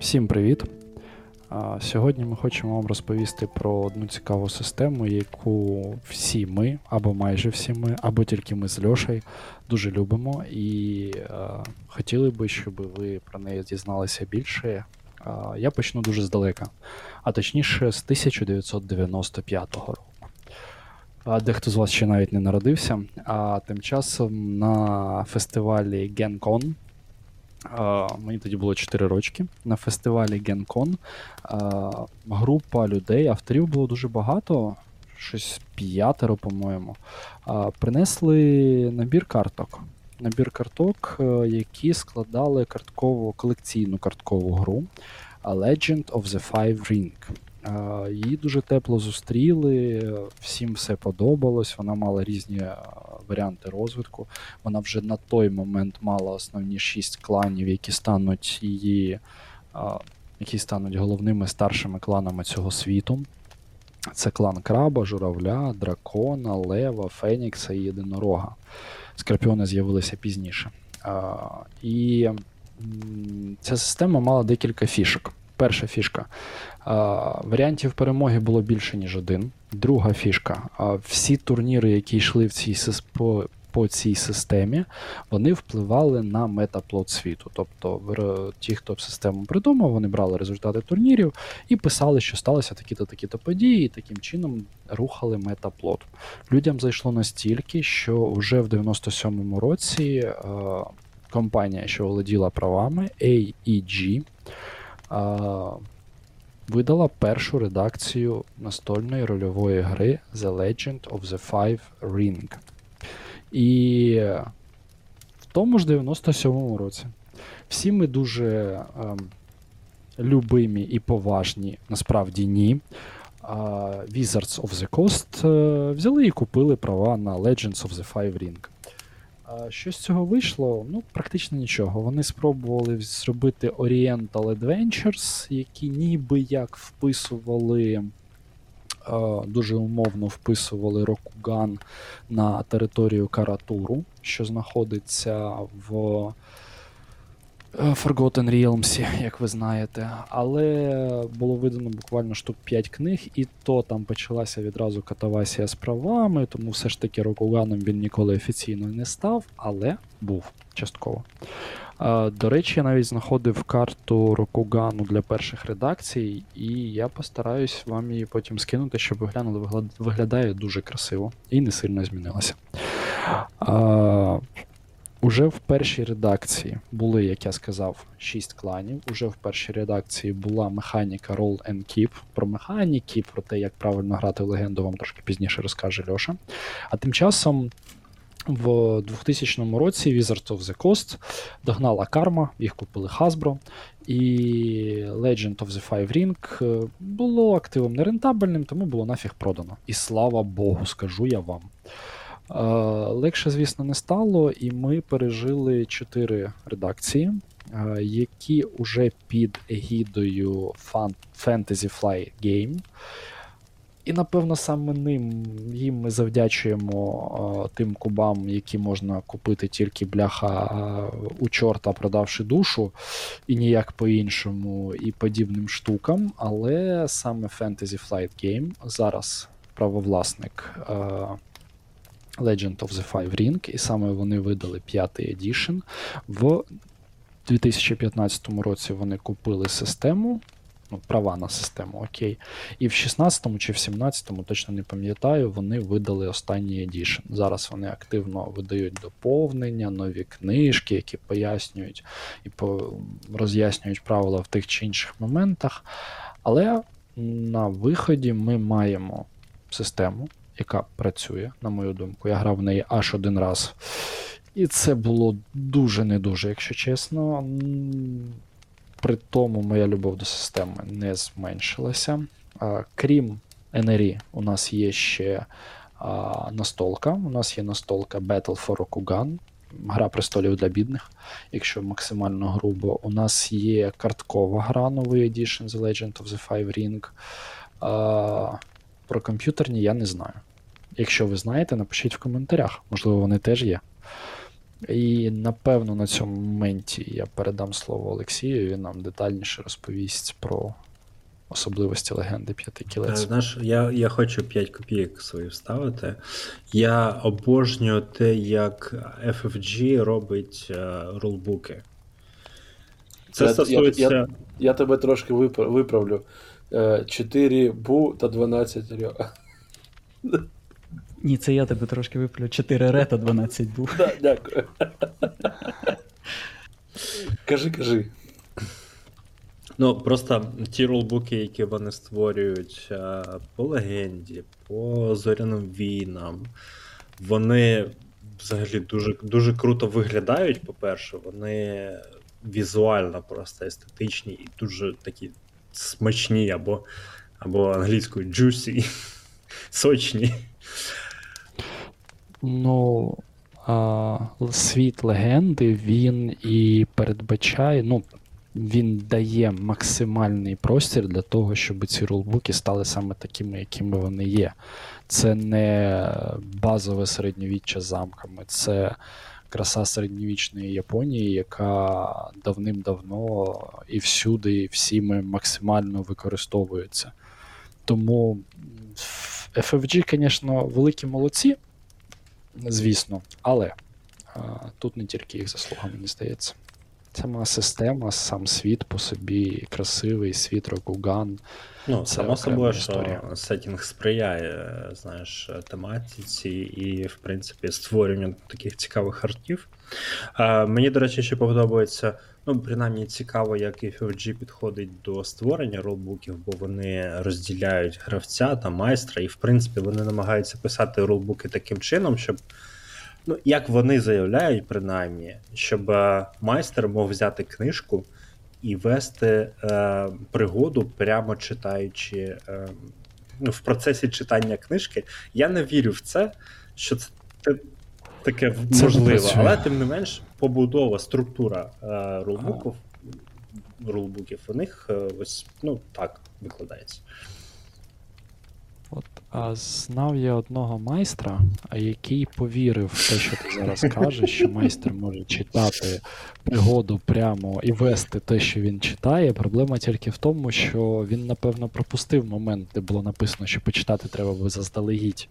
Всім привіт! Сьогодні ми хочемо вам розповісти про одну цікаву систему, яку всі ми, або майже всі ми, або тільки ми з Льошею дуже любимо, і хотіли би, щоб ви про неї дізналися більше. Я почну дуже здалека, а точніше з 1995 року. Дехто з вас ще навіть не народився. А тим часом на фестивалі GenCon Мені тоді було 4 рочки. На фестивалі Генкон група людей, авторів було дуже багато, щось п'ятеро, по-моєму. Принесли набір карток. Набір карток, е, які складали карткову колекційну карткову гру Legend of the Five Ring. Її дуже тепло зустріли, всім все подобалось. Вона мала різні варіанти розвитку. Вона вже на той момент мала основні шість кланів, які стануть її, які стануть головними старшими кланами цього світу. Це клан Краба, Журавля, Дракона, Лева, Фенікса і Єдинорога. Скорпіони з'явилися пізніше. І ця система мала декілька фішок. Перша фішка. Варіантів перемоги було більше, ніж один. Друга фішка. Всі турніри, які йшли в цій, по, по цій системі, вони впливали на метаплот світу. Тобто, ті, хто в систему придумав, вони брали результати турнірів і писали, що сталося такі-то такі-то події, і таким чином рухали метаплот. Людям зайшло настільки, що вже в 97-му році компанія, що володіла правами, AEG, видала першу редакцію настольної рольової гри The Legend of the Five Ring. І в тому ж 97-му році всі ми дуже ем, любимі і поважні, насправді ні. А, Wizards of the Coast е, взяли і купили права на Legends of the Five Ring. Що з цього вийшло? Ну, практично нічого. Вони спробували зробити Oriental Adventures, які ніби як вписували, дуже умовно вписували Рокуган на територію Каратуру, що знаходиться в Forgotten Realms, як ви знаєте. Але було видано буквально штук 5 книг, і то там почалася відразу катавасія з правами, тому все ж таки Рокуганом він ніколи офіційно не став, але був частково. Е, До речі, я навіть знаходив карту Рокугану для перших редакцій, і я постараюсь вам її потім скинути, щоб ви глянули. Виглядає дуже красиво і не сильно змінилася. Уже в першій редакції були, як я сказав, 6 кланів. Уже в першій редакції була механіка Roll and Keep. Про механіки, про те, як правильно грати в легенду, вам трошки пізніше розкаже Льоша. А тим часом в 2000 році Wizards of the Coast догнала Карма, їх купили Hasbro, і Legend of the Five Ring е, було активом нерентабельним, тому було нафіг продано. І слава Богу, скажу я вам. Е, Легше, звісно, не стало, і ми пережили чотири редакції, е, які уже під егідою Fantasy Fly Game. І, напевно, саме ним їм ми завдячуємо е, тим кубам, які можна купити тільки бляха е, у чорта, продавши душу, і ніяк по-іншому, і подібним штукам. Але саме Fantasy Flight Game зараз правовласник е, Legend of the Five Ring, і саме вони видали п'ятий edition. В 2015 році вони купили систему. Ну, права на систему, окей. І в 16-му чи в 17-му, точно не пам'ятаю, вони видали останній edition. Зараз вони активно видають доповнення, нові книжки, які пояснюють і по... роз'яснюють правила в тих чи інших моментах. Але на виході ми маємо систему, яка працює, на мою думку. Я грав в неї аж один раз. І це було дуже не дуже, якщо чесно. При тому моя любов до системи не зменшилася. А, Крім НРІ, у нас є ще а, настолка. У нас є настолка Battle for Rokugan. Гра престолів для бідних, якщо максимально грубо. У нас є карткова гра, новий Edition The Legend of the Five Ring. А, про комп'ютерні я не знаю. Якщо ви знаєте, напишіть в коментарях. Можливо, вони теж є. І напевно на цьому моменті я передам слово Олексію, він нам детальніше розповість про особливості легенди п'яти Е, кілець. Знаєш, я, я хочу 5 копійок свої вставити. Я обожнюю те, як FFG робить е, рулбуки. Це Я- я- стосується. я- Я тебе трошки виправлю. 4 бу та 12 рьо. Ні, це я тебе трошки виплю. 4 ре та 12 був. Да, дякую. Кажи, кажи. Ну, просто ті рулбуки, які вони створюють е, по легенді, по зоряним війнам, вони взагалі дуже, дуже круто виглядають, по-перше, вони візуально просто естетичні і дуже такі смачні, або, або англійською juicy, сочні. Ну, а, світ легенди він і передбачає, ну, він дає максимальний простір для того, щоб ці рулбуки стали саме такими, якими вони є. Це не базове середньовіччя замками, це краса середньовічної Японії, яка давним-давно і всюди, і всіми максимально використовується. Тому FFG, звісно, великі молодці, звісно, але а, тут не тільки їх заслуга, мені здається. Сама система, сам світ по собі красивий, світ Рокуган. Ну, Це само собою, історія. що сетінг сприяє, знаєш, тематиці і, в принципі, створенню таких цікавих артів. А, мені, до речі, ще подобається, ну, принаймні, цікаво, як FFG підходить до створення ролбуків, бо вони розділяють гравця та майстра, і, в принципі, вони намагаються писати ролбуки таким чином, щоб. Ну, як вони заявляють, принаймні, щоб е, майстер мог взяти книжку і вести е, пригоду, прямо читаючи е, ну, в процесі читання книжки. Я не вірю в це, що це таке можливо, але тим не менш, побудова, структура е, рулбуків, рулбуків у них е, ось ну так викладається. От, а знав я одного майстра, який повірив в те, що ти зараз кажеш, що майстер може читати пригоду прямо і вести те, що він читає. Проблема тільки в тому, що він, напевно, пропустив момент, де було написано, що почитати треба би заздалегідь.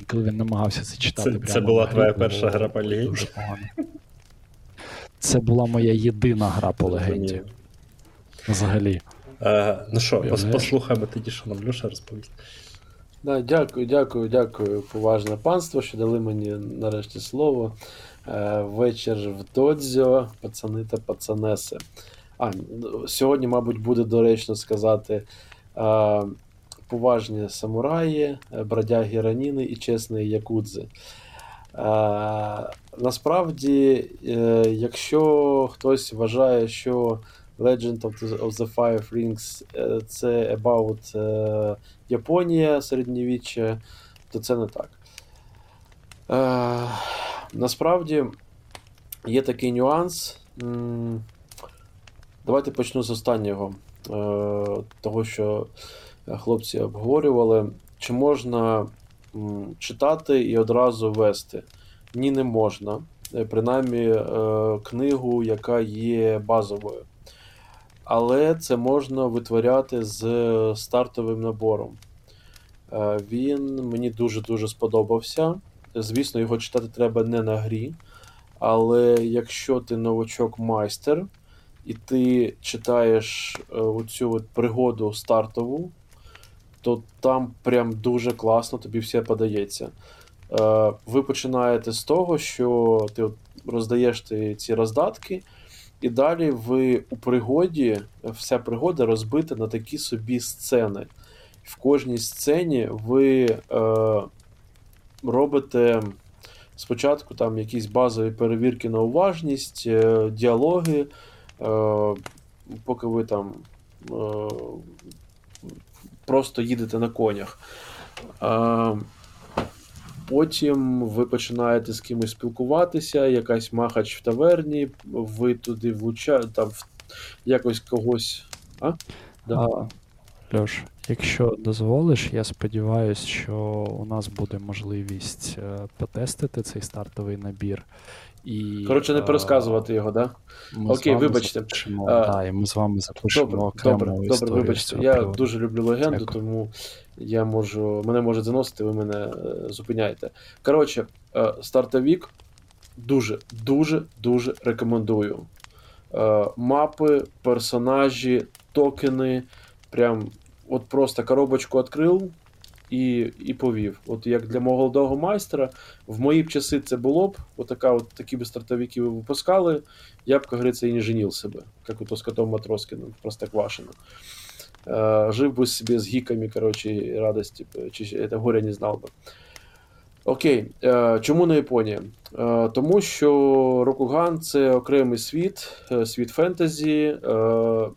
І коли він намагався це читати, Це- прямо це була твоя перша гра по легенді? Це була моя єдина гра по легенді. Взагалі. Е, ну що, пос- Уявляєш? послухаємо тоді, що нам Люша розповість. Да, дякую, дякую, дякую, поважне панство, що дали мені нарешті слово. Е, вечір в Додзьо, пацани та пацанеси. А, сьогодні, мабуть, буде доречно сказати е, поважні самураї, е, бродяги раніни і чесні якудзи. Е, насправді, е, якщо хтось вважає, що Legend of the, Five Rings е, це about е, Японія середньовіччя, то це не так. Насправді є такий нюанс. Давайте почну з останнього, того, що хлопці обговорювали. Чи можна читати і одразу вести? Ні, не можна. Е, Принаймні, е, книгу, яка є базовою. Але це можна витворяти з стартовим набором. Е, Він мені дуже-дуже сподобався. Звісно, його читати треба не на грі. Але якщо ти новачок-майстер, і ти читаєш оцю от пригоду стартову, то там прям дуже класно тобі все подається. Е, Ви починаєте з того, що ти от роздаєш ти ці роздатки, і далі ви у пригоді, вся пригода розбита на такі собі сцени. В кожній сцені ви е, робите спочатку там якісь базові перевірки на уважність, е, діалоги, е, поки ви там е, просто їдете на конях. Е, Потім ви починаєте з кимось спілкуватися, якась махач в таверні, ви туди влучаєте, там в- якось когось. Да. А, Льош, Якщо дозволиш, я сподіваюся, що у нас буде можливість е, потестити цей стартовий набір. І, Коротше, не е, пересказувати його, да? Ми Окей, вибачте. Запишемо, А, да, і ми з вами запишемо Добре, окрему добре, добре, історію з вибачте. Я приводу. дуже люблю легенду, Дякую. тому я можу. Мене може заносити, ви мене е, зупиняєте. Коротше, е, стартовік дуже, дуже, рекомендую. Е, Мапи, персонажі, токени. Прям от просто коробочку відкрив і, і повів. От як для молодого майстра, в мої б часи це було б, отака, от такі б стартовики ви випускали, я б, як говориться, і не женил себе, як ото з котом Матроскиным в Простоквашино. Э, жив бы себе с гиками, короче, и радости, б, чи это горе не знал би. Окей, е, чому не Японія? Е, тому що Рокуган це окремий світ, е, світ фентезі. Е,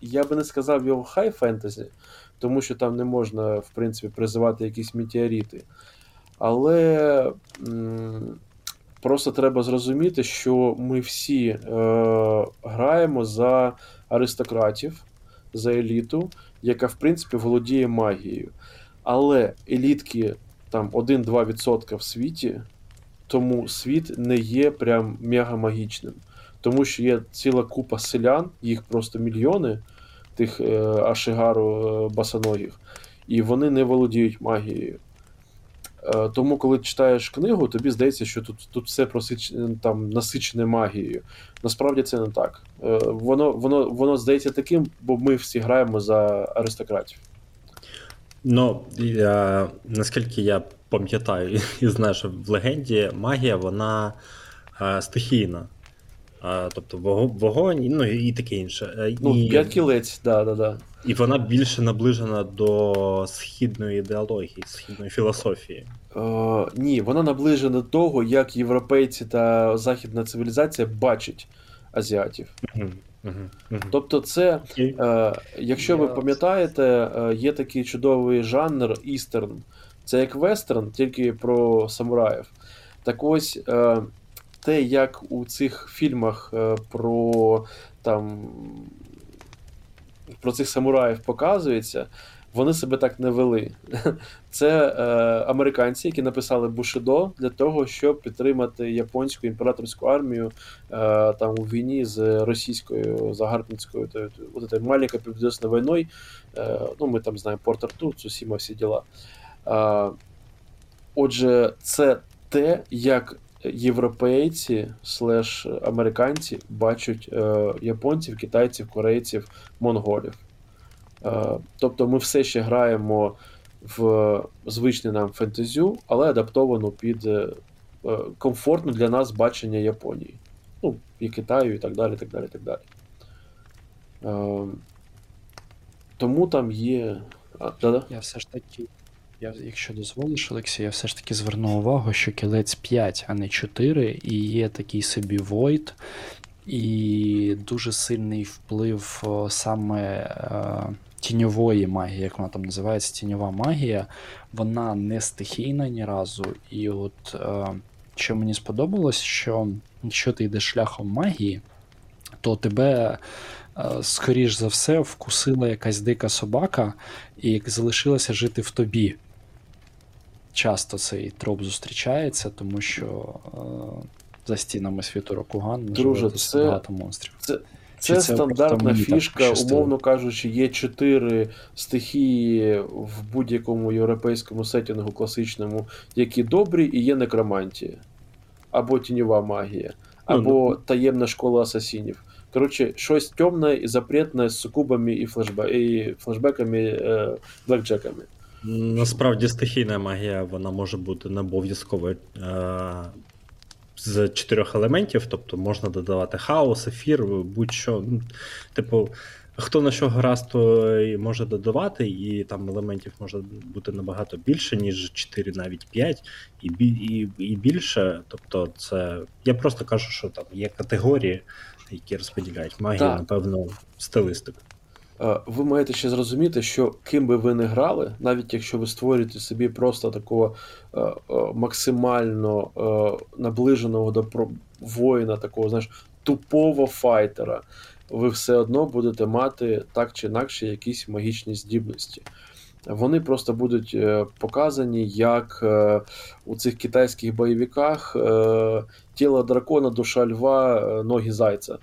я би не сказав його хай фентезі, тому що там не можна, в принципі, призивати якісь метеорити. Але м, просто треба зрозуміти, що ми всі е, граємо за аристократів, за еліту, яка, в принципі, володіє магією. Але елітки там 1-2% в світі, тому світ не є прям мегамагічним. Тому що є ціла купа селян, їх просто мільйони, тих е, Ашигару е, басаногих, і вони не володіють магією. Е, Тому, коли читаєш книгу, тобі здається, що тут, тут все просич... там, насичене магією. Насправді це не так. Е, Воно, воно, воно здається таким, бо ми всі граємо за аристократів. Ну, я, наскільки я пам'ятаю і знаю, що в легенді магія вона е, стихійна. Е, тобто вогонь, ну і таке інше. Е, Ну, і, п'ять да, да, да. і вона більше наближена до східної ідеології, східної філософії. Е, ні, вона наближена до того, як європейці та західна цивілізація бачать азіатів. Тобто, це, е, якщо ви пам'ятаєте, е, є такий чудовий жанр істерн. Це як вестерн, тільки про самураїв. Так ось е, те, як у цих фільмах е, про там про цих самураїв показується, вони себе так не вели. Це е, американці, які написали Бушидо для того, щоб підтримати японську імператорську армію е, там у війні з російською загарбницькою этой маленькой победоносной війною. Е, ну, ми там знаємо Порт Артур, Цусіма, всі діла. Е, отже, це те, як європейці слеш американці бачать е, японців, китайців, корейців, монголів. Е, тобто ми все ще граємо в звичний нам фентезю, але адаптовану під е, е, комфортне для нас бачення Японії. Ну, і Китаю, і так далі. так далі, так далі. Е, тому там є. А. Я все ж таки, я, якщо дозволиш, Олексій, я все ж таки зверну увагу, що кілець 5, а не 4, і є такий собі Void, і дуже сильний вплив саме е, тіньової магії, як вона там називається, тіньова магія, вона не стихійна ні разу. І от е, що мені сподобалось, що якщо ти йдеш шляхом магії, то тебе, е, скоріш за все, вкусила якась дика собака, і залишилася жити в тобі. Часто цей троп зустрічається, тому що е, за стінами світу Рокуган Друже, це- багато монстрів. Це, це це стандартна фішка, умовно кажучи, є чотири стихії в будь-якому європейському сетінгу класичному, які добрі, і є некромантія, або тіньова магія, Ну, або таємна школа асасінів. Коротше, щось темне і запретне з сукубами і, флешбе... і флешбеками, е, блекджеками. Насправді стихійна магія вона може бути не обов'язково е, з чотирьох елементів, тобто можна додавати хаос, ефір, будь-що. Ну, Типу, хто на що гаразд, то і може додавати, і там елементів може бути набагато більше, ніж 4, навіть 5, і, і, і більше. Тобто, це. Я просто кажу, що там є категорії, які розподіляють магію, Так. напевно, стилистику. Е, Ви маєте ще зрозуміти, що ким би ви не грали, навіть якщо ви створюєте собі просто такого е, е, максимально наближеного до воїна, такого, знаєш, тупого файтера, ви все одно будете мати так чи інакше якісь магічні здібності. Вони просто будуть показані як у цих китайських бойовиках тіло дракона, душа льва, ноги зайця.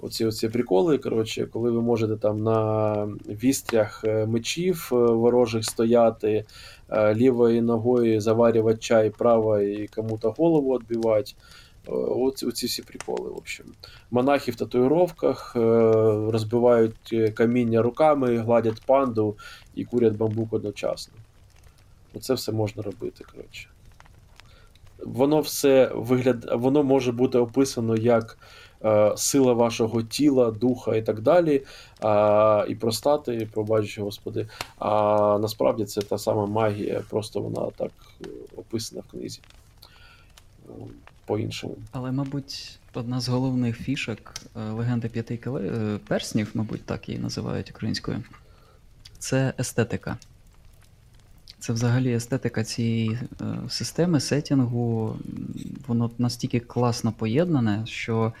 Оці, оці приколи, коротше, коли ви можете там на вістрях е, мечів е, ворожих стояти, е, лівою ногою заварювати чай, правою кому-то голову відбивати. Оці, оці всі приколи, в общем. Монахи в татуїровках розбивають каміння руками, гладять панду і курять бамбук одночасно. Оце все можна робити, коротше. Воно все вигляд... воно може бути описано як е, сила вашого тіла, духа і так далі, а, і про стати, пробачте, господи. А насправді це та сама магія, просто вона так е, описана в книзі. Е, По-іншому. Але, мабуть, одна з головних фішок е, легенди п'яти перснів, мабуть, так її називають українською. Це естетика. Це взагалі естетика цієї е, системи, сетінгу. Воно настільки класно поєднане, що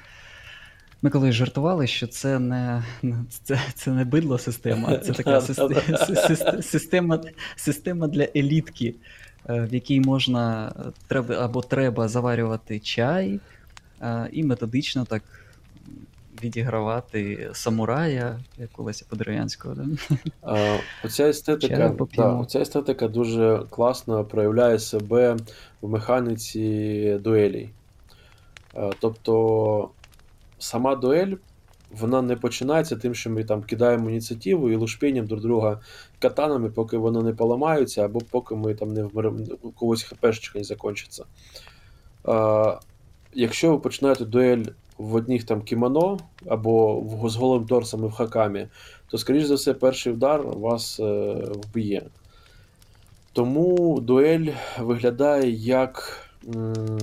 ми колись жартували, що це не, це, це не бидло система, це така система, система, для елітки, е, в якій можна е, треба або треба заварювати чай і методично так відігравати самурая, як у Подерев'янського. Да? Оця естетика, да, оця естетика дуже класно проявляє себе в механіці дуелей. Тобто сама дуель вона не починається тим, що ми там кидаємо ініціативу і лушпінням друг друга катанами, поки воно не поламаються, або поки ми там не вмрем, у когось хпшечка не закінчиться. Якщо ви починаєте дуель в одних там кімоно або в, з голим торсом і в хакамі, то, скоріш за все, перший удар вас е, вб'є. Тому дуель виглядає як м,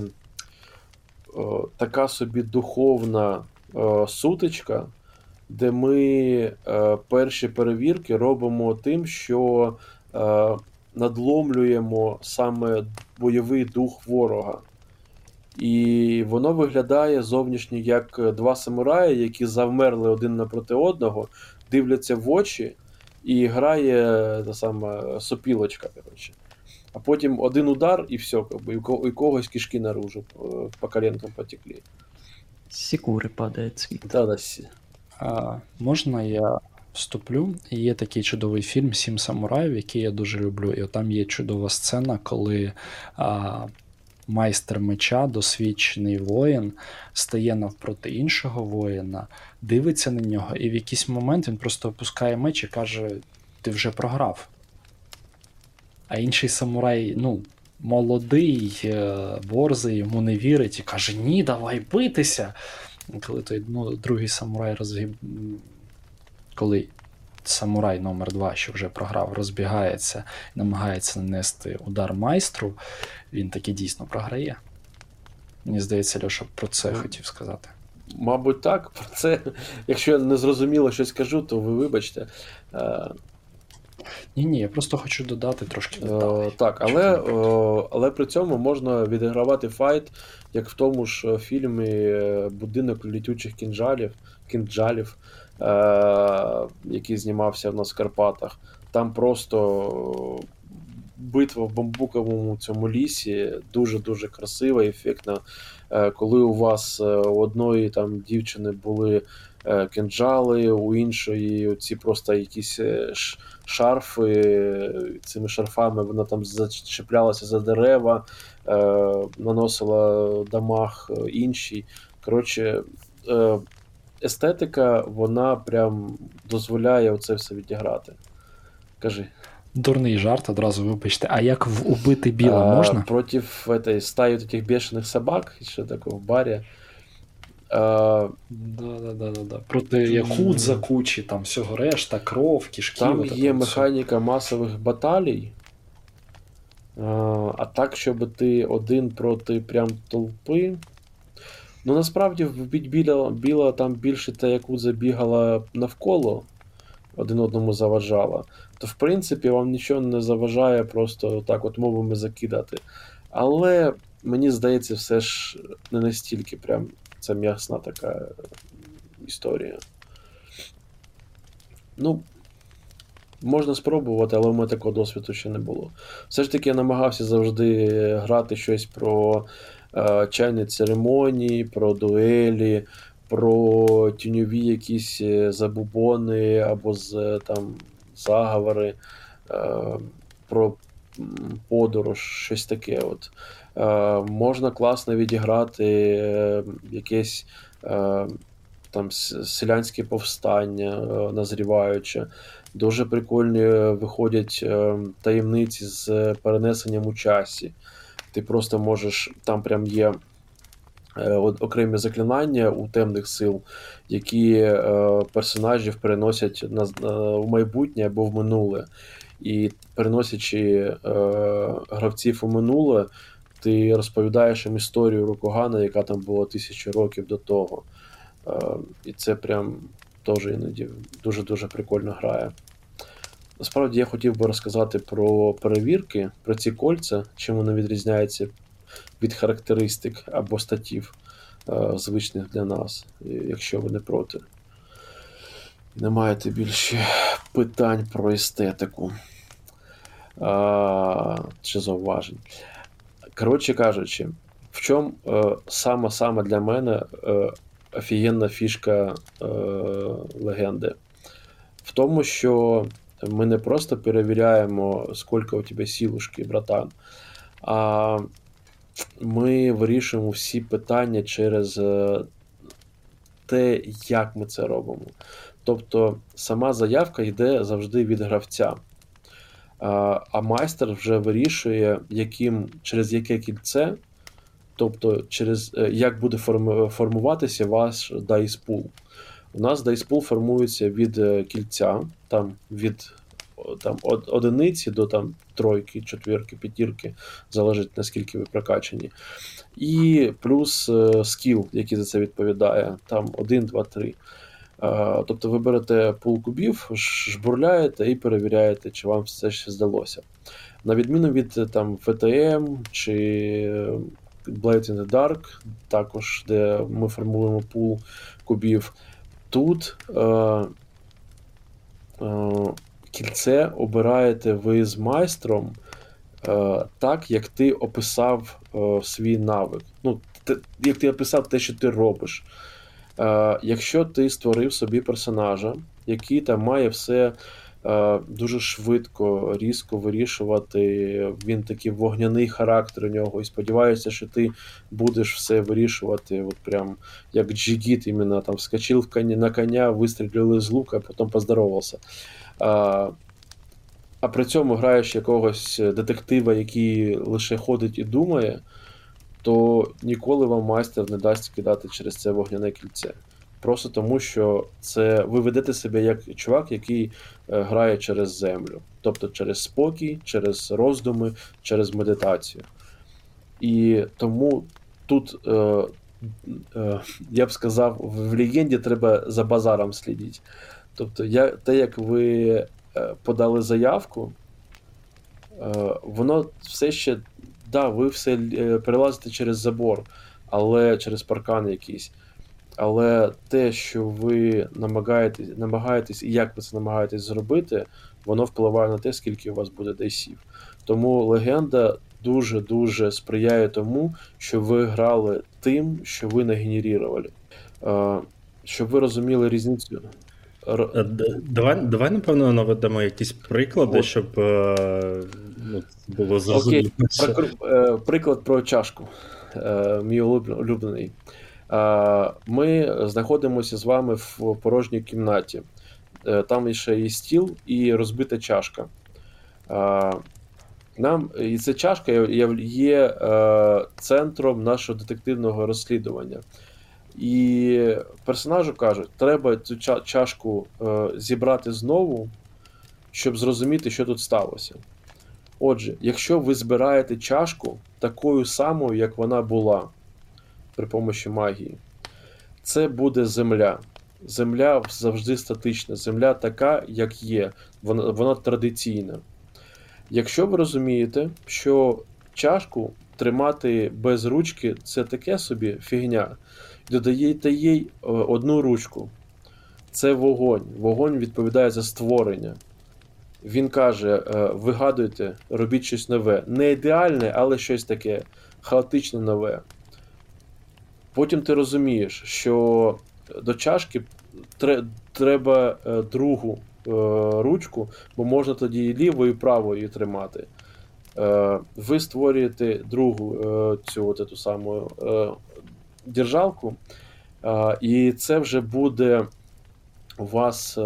о, така собі духовна е, сутичка, де ми е, перші перевірки робимо тим, що е, надломлюємо саме бойовий дух ворога. І воно виглядає зовнішньо як два самураї, які завмерли один напроти одного, дивляться в очі, і грає та сама сопілочка. Коротше. А потім один удар, і все, і у когось кишки наружу е, по коленкам потекли. Сікури падає цвіт. Та, да, сі- А, можна я вступлю? Є такий чудовий фільм Сім самураїв, який я дуже люблю. І там є чудова сцена, коли а, майстер меча, досвідчений воїн, стає навпроти іншого воїна, дивиться на нього, і в якийсь момент він просто опускає меч і каже: Ти вже програв. А інший самурай, ну, молодий, е, борзий, йому не вірить і каже: Ні, давай битися. Коли той ну, другий самурай розгиб... коли самурай номер 2 що вже програв, розбігається і намагається нанести удар майстру, він таки дійсно програє. Мені здається, Льоша про це Ну, хотів сказати. Мабуть, так. Про це, якщо я незрозуміло щось кажу, то ви вибачте. Е, Ні, ні, я просто хочу додати трошки Е, деталей. так, але, е, але при цьому можна відігравати файт, як в тому ж фільмі Будинок літючих кінжалів, кінджалів, який знімався в нас в Карпатах. Там просто е, битва в бамбуковому цьому лісі дуже-дуже красива, ефектна. Е, Коли у вас е, у одної там дівчини були е, кинджали, у іншої ці просто якісь е, шарфи. е, Цими шарфами вона там зачеплялася за дерева, е, наносила дамаг е, іншій. Коротше, е, естетика, вона прям дозволяє оце все відіграти. Кажи. Дурний жарт, одразу вибачте. А як в убити біла А, можна? Против этой стаи вот этих бешеных собак, что такое в баре. А, Да, да, да, да, да. Проти якудза кучі, там всього решта, кров, кишки. Там от це є от все. механіка масових баталій. А, а так, щоб ти один проти прям толпи. Ну насправді біла, біла там більше та якудза бігала навколо, один одному заважала. То в принципі вам нічого не заважає просто так от мовами закидати. Але мені здається, все ж не настільки прям це м'ясна така історія. Ну, можна спробувати, але в мене такого досвіду ще не було. Все ж таки я намагався завжди грати щось про чайні церемонії, про дуелі, про тіньові якісь е, забубони або з е, там заговори, е, про подорож, щось таке. От. Е, можна класно відіграти е, якесь е, там селянське повстання е, назріваюче. Дуже прикольні е, виходять е, таємниці з перенесенням у часі. Ти просто можеш, там прям є е, окремі заклинання у темних сил, які е, персонажів переносять на, е, в майбутнє або в минуле. І переносячи е, гравців у минуле, ти розповідаєш їм історію Рукогана, яка там була тисячу років до того. Е, і це прям теж іноді дуже-дуже прикольно грає. Насправді я хотів би розказати про перевірки, про ці кольця, чим вони відрізняються від характеристик або статів е, звичних для нас, якщо ви не проти. Не маєте більше питань про естетику а, чи зауважень. Коротше кажучи, в чому саме-саме для мене е, офігенна фішка е, легенди? В тому, що ми не просто перевіряємо, скільки у тебе сілушки, братан, а ми вирішуємо всі питання через е, те, як ми це робимо. Тобто сама заявка йде завжди від гравця. А, майстер вже вирішує, яким, через яке кільце, тобто через е, як буде формуватися ваш Pool. У нас Pool формується від е, кільця, там від там, од- одиниці до там, тройки, четвірки, п'ятірки, залежить наскільки ви прокачані. І плюс е, скіл, який за це відповідає, там 1, 2, 3. Е, Тобто ви берете пул кубів, жбурляєте і перевіряєте, чи вам все ще здалося. На відміну від е, там VTM чи е, Blade in the Dark, також, де ми формуємо пул кубів, тут е, кільце обираєте ви з майстром е, так, як ти описав е, свій навик. Ну, як ти описав те, що ти робиш. Е, якщо ти створив собі персонажа, який там має все е, дуже швидко, різко вирішувати, він такий вогняний характер у нього, і сподіваюся, що ти будеш все вирішувати, от прям як джигіт, іменно там вскочив в коня, на коня, вистрілили з лука, потім поздоровався. А, а при цьому граєш якогось детектива, який лише ходить і думає, то ніколи вам майстер не дасть кидати через це вогняне кільце. Просто тому, що це ви ведете себе як чувак, який е, грає через землю, тобто через спокій, через роздуми, через медитацію. І тому тут, е, е, я б сказав, в в легенді треба за базаром слідити. Тобто, я, те, як ви е, подали заявку, е, воно все ще, да, ви все е, перелазите через забор, але через паркан якийсь. Але те, що ви намагаєтесь, намагаєтесь і як ви це намагаєтесь зробити, воно впливає на те, скільки у вас буде дейсів. Тому легенда дуже-дуже сприяє тому, що ви грали тим, що ви нагенерували. Щоб ви розуміли різницю. Е, Давай, давай, напевно, наведемо якісь приклади, От. щоб е, ну, було зрозуміло. Е, Приклад про чашку. Мій улюблений. Е, Ми знаходимося з вами в порожній кімнаті. Е, Там ще є стіл і розбита чашка. Е, Нам, і ця чашка є- центром нашого детективного розслідування. І персонажу кажуть, треба цю чашку зібрати знову, щоб зрозуміти, що тут сталося. Отже, якщо ви збираєте чашку такою самою, як вона була при помощі магії, це буде земля. Земля завжди статична, земля така, як є, вона, вона традиційна. Якщо ви розумієте, що чашку тримати без ручки це таке собі фігня, додаєте їй е, одну ручку, це вогонь. Вогонь відповідає за створення. Він каже: е, вигадуйте, робіть щось нове. Не ідеальне, але щось таке хаотичне нове. Потім ти розумієш, що до чашки тре- треба е, другу е, ручку, бо можна тоді і лівою, і правою тримати. Е, ви створюєте другу цю от эту саму е, держалку, е, і це вже буде у вас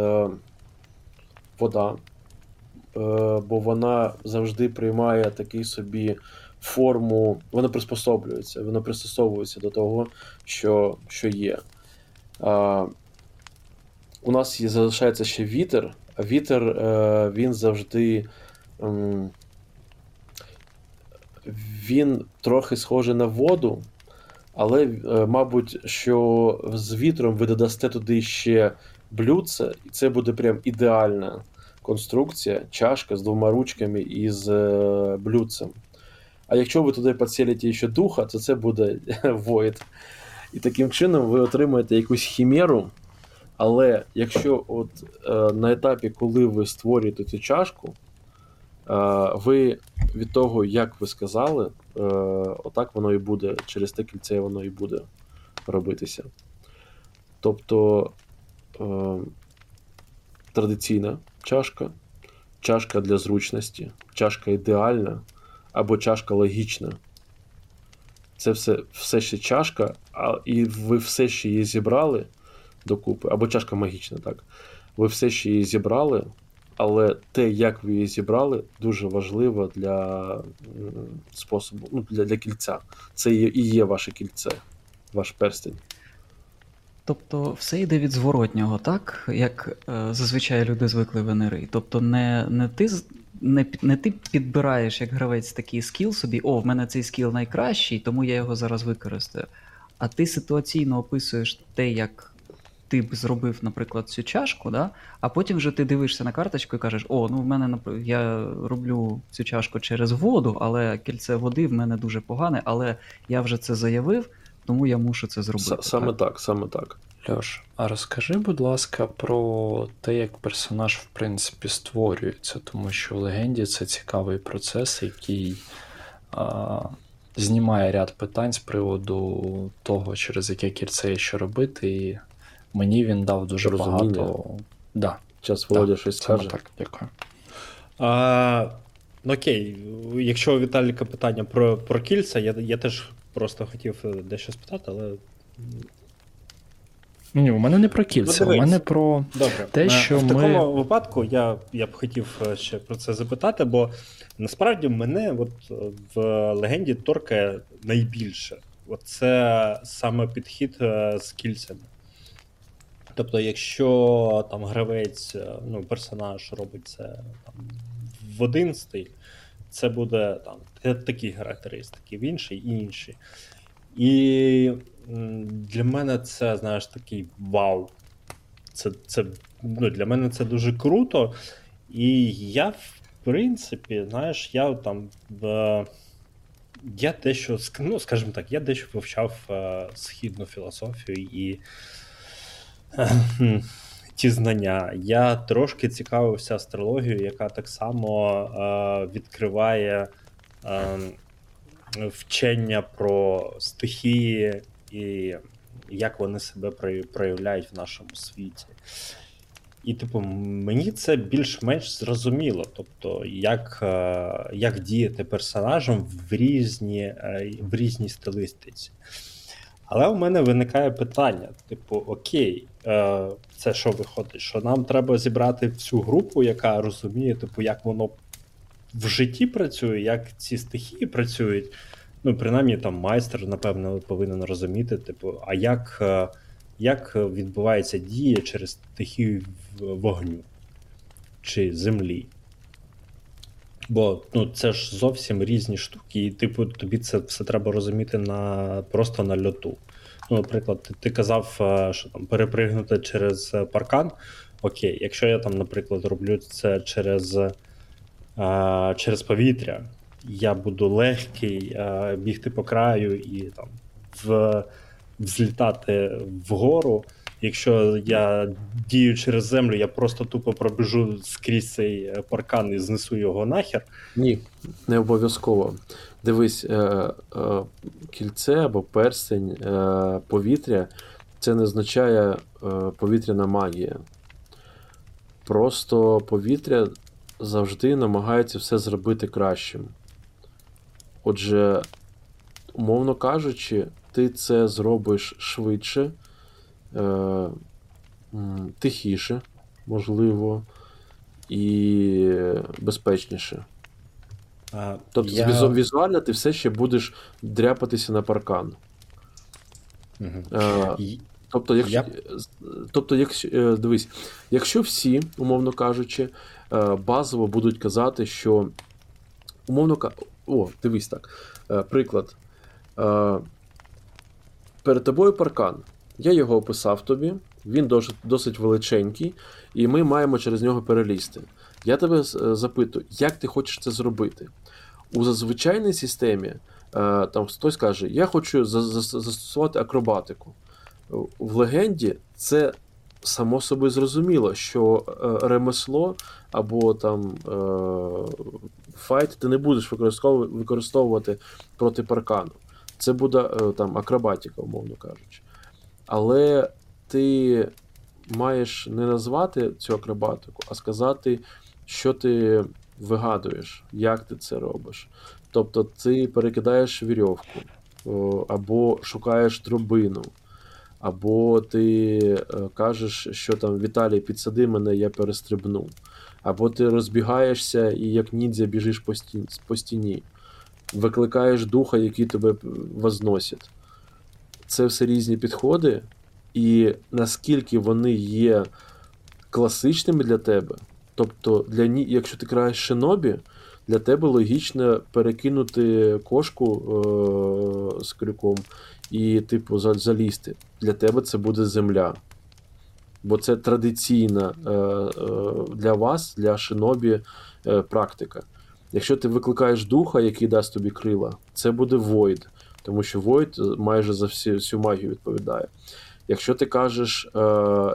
вода, бо вона завжди приймає такий собі форму, вона приспособлюється, вона пристосовується до того, що, що є. Е, у нас є, залишається ще вітер, а вітер е, він завжди. м, він трохи схожий на воду, але, е, мабуть, що з вітром ви додасте туди ще блюдце, і це буде прям ідеальна конструкція, чашка з двома ручками і з е, блюдцем. А якщо ви туди підселите ще духа, то це буде Void. І таким чином ви отримаєте якусь хімеру. Але якщо от е, на етапі, коли ви створюєте цю чашку, е, ви від того, як ви сказали, е, отак воно і буде, через те кільце воно і буде робитися. Тобто е, традиційна чашка, чашка для зручності, чашка ідеальна або чашка логічна. Це все, все ще чашка, а, і ви все ще її зібрали докупи, або чашка магічна, так. Ви все ще її зібрали, але те, як ви її зібрали, дуже важливо для способу, ну, для, для кільця. Це і є ваше кільце, ваш перстень. Тобто все йде від зворотнього, так? Як е, зазвичай люди звикли в НРИ. Тобто не, не, ти, не, не ти підбираєш як гравець такий скіл собі, о, в мене цей скіл найкращий, тому я його зараз використаю. А ти ситуаційно описуєш те, як ти б зробив, наприклад, цю чашку, да? а потім вже ти дивишся на карточку і кажеш: о, ну в мене я роблю цю чашку через воду, але кільце води в мене дуже погане, але я вже це заявив, тому я мушу це зробити. Саме так, саме так. Льош, а розкажи, будь ласка, про те, як персонаж в принципі створюється, тому що в легенді це цікавий процес, який а, знімає ряд питань з приводу того, через яке кільце і що робити, і мені він дав дуже Розуміння. багато. Да, Зараз Володя так, щось скаже. так, дякую. А, ну окей, якщо у Віталіка питання про, про кільця, я, я теж просто хотів е, дещо спитати, але. Ні, у мене не про кільця, у мене про Добре, Те, Е, що в ми- такому випадку я, я б хотів е, ще про це запитати, бо насправді мене от е, в легенді торкає найбільше. От це саме підхід з кільцями. Тобто, якщо там гравець, ну, персонаж робить це там, в один стиль, це буде там такі характеристики, в інший інший. І м, для мене це, знаєш, такий вау. Це, це, ну, для мене це дуже круто. І я, в принципі, знаєш, я там. В, я дещо, ну, скажімо так, я дещо вивчав е, східну філософію і е, ті знання. Я трошки цікавився астрологією, яка так само е, відкриває е, вчення про стихії і як вони себе проявляють в нашому світі. І, типу, мені це більш-менш зрозуміло. Тобто, як, е, як діяти персонажем в різні, е, в різній стилистиці. Але у мене виникає питання: типу, окей, е, це що виходить? Що нам треба зібрати всю групу, яка розуміє, типу, як воно в житті працює, як ці стихії працюють. Ну, принаймні, там майстер, напевно, повинен розуміти, типу, а як, е, як відбувається дія через стихію вогню чи землі. Бо ну, це ж зовсім різні штуки, і типу, тобі це все треба розуміти на, просто на льоту. Ну, наприклад, ти, ти казав, е, що там перепригнути через е, паркан. Окей, якщо я там, наприклад, роблю це через, е, через повітря, я буду легкий, е, бігти по краю і там в, взлітати вгору, якщо я дію через землю, я просто тупо пробіжу скрізь цей е, паркан і знесу його нахер. Ні, не обов'язково. Дивись, е, е, кільце або перстень, е, повітря це не означає е, повітряна магія. Просто повітря завжди намагається все зробити кращим. Отже, умовно кажучи, ти це зробиш швидше, е, тихіше, можливо, і безпечніше. А, Тобто я... візу- візуально ти все ще будеш дряпатися на паркан. Мгм. Е, тобто, якщо, Я- тобто, якщо, е, дивись, якщо всі, умовно кажучи, е, базово будуть казати, що умовно О, дивись так. Е, Приклад. Е, Перед тобою паркан. Я його описав тобі, він досить, величенький, і ми маємо через нього перелізти. Я тебе е, запитую, як ти хочеш це зробити? У зазвичайній системі там хтось каже, я хочу за- за- застосувати акробатику. В легенді це само собою зрозуміло, що ремесло або там файт ти не будеш використовувати, проти паркану. Це буде е, там акробатика, умовно кажучи. Але ти маєш не назвати цю акробатику, а сказати, що ти вигадуєш, як ти це робиш. Тобто ти перекидаєш вірьовку, або шукаєш трубину, або ти е, кажеш, що там Віталій, підсади мене, я перестрибну. Або ти розбігаєшся і як ніндзя біжиш по стіні, по стіні, викликаєш духа, який тебе возносить. Це все різні підходи, і наскільки вони є класичними для тебе, тобто, для, ні- якщо ти граєш шинобі, для тебе логічно перекинути кошку е- з крюком і, типу, залізти. Для тебе це буде земля. Бо це традиційна е- е- для вас, для шинобі, е- практика. Якщо ти викликаєш духа, який дасть тобі крила, це буде Void, тому що Void майже за всі, всю магію відповідає. Якщо ти кажеш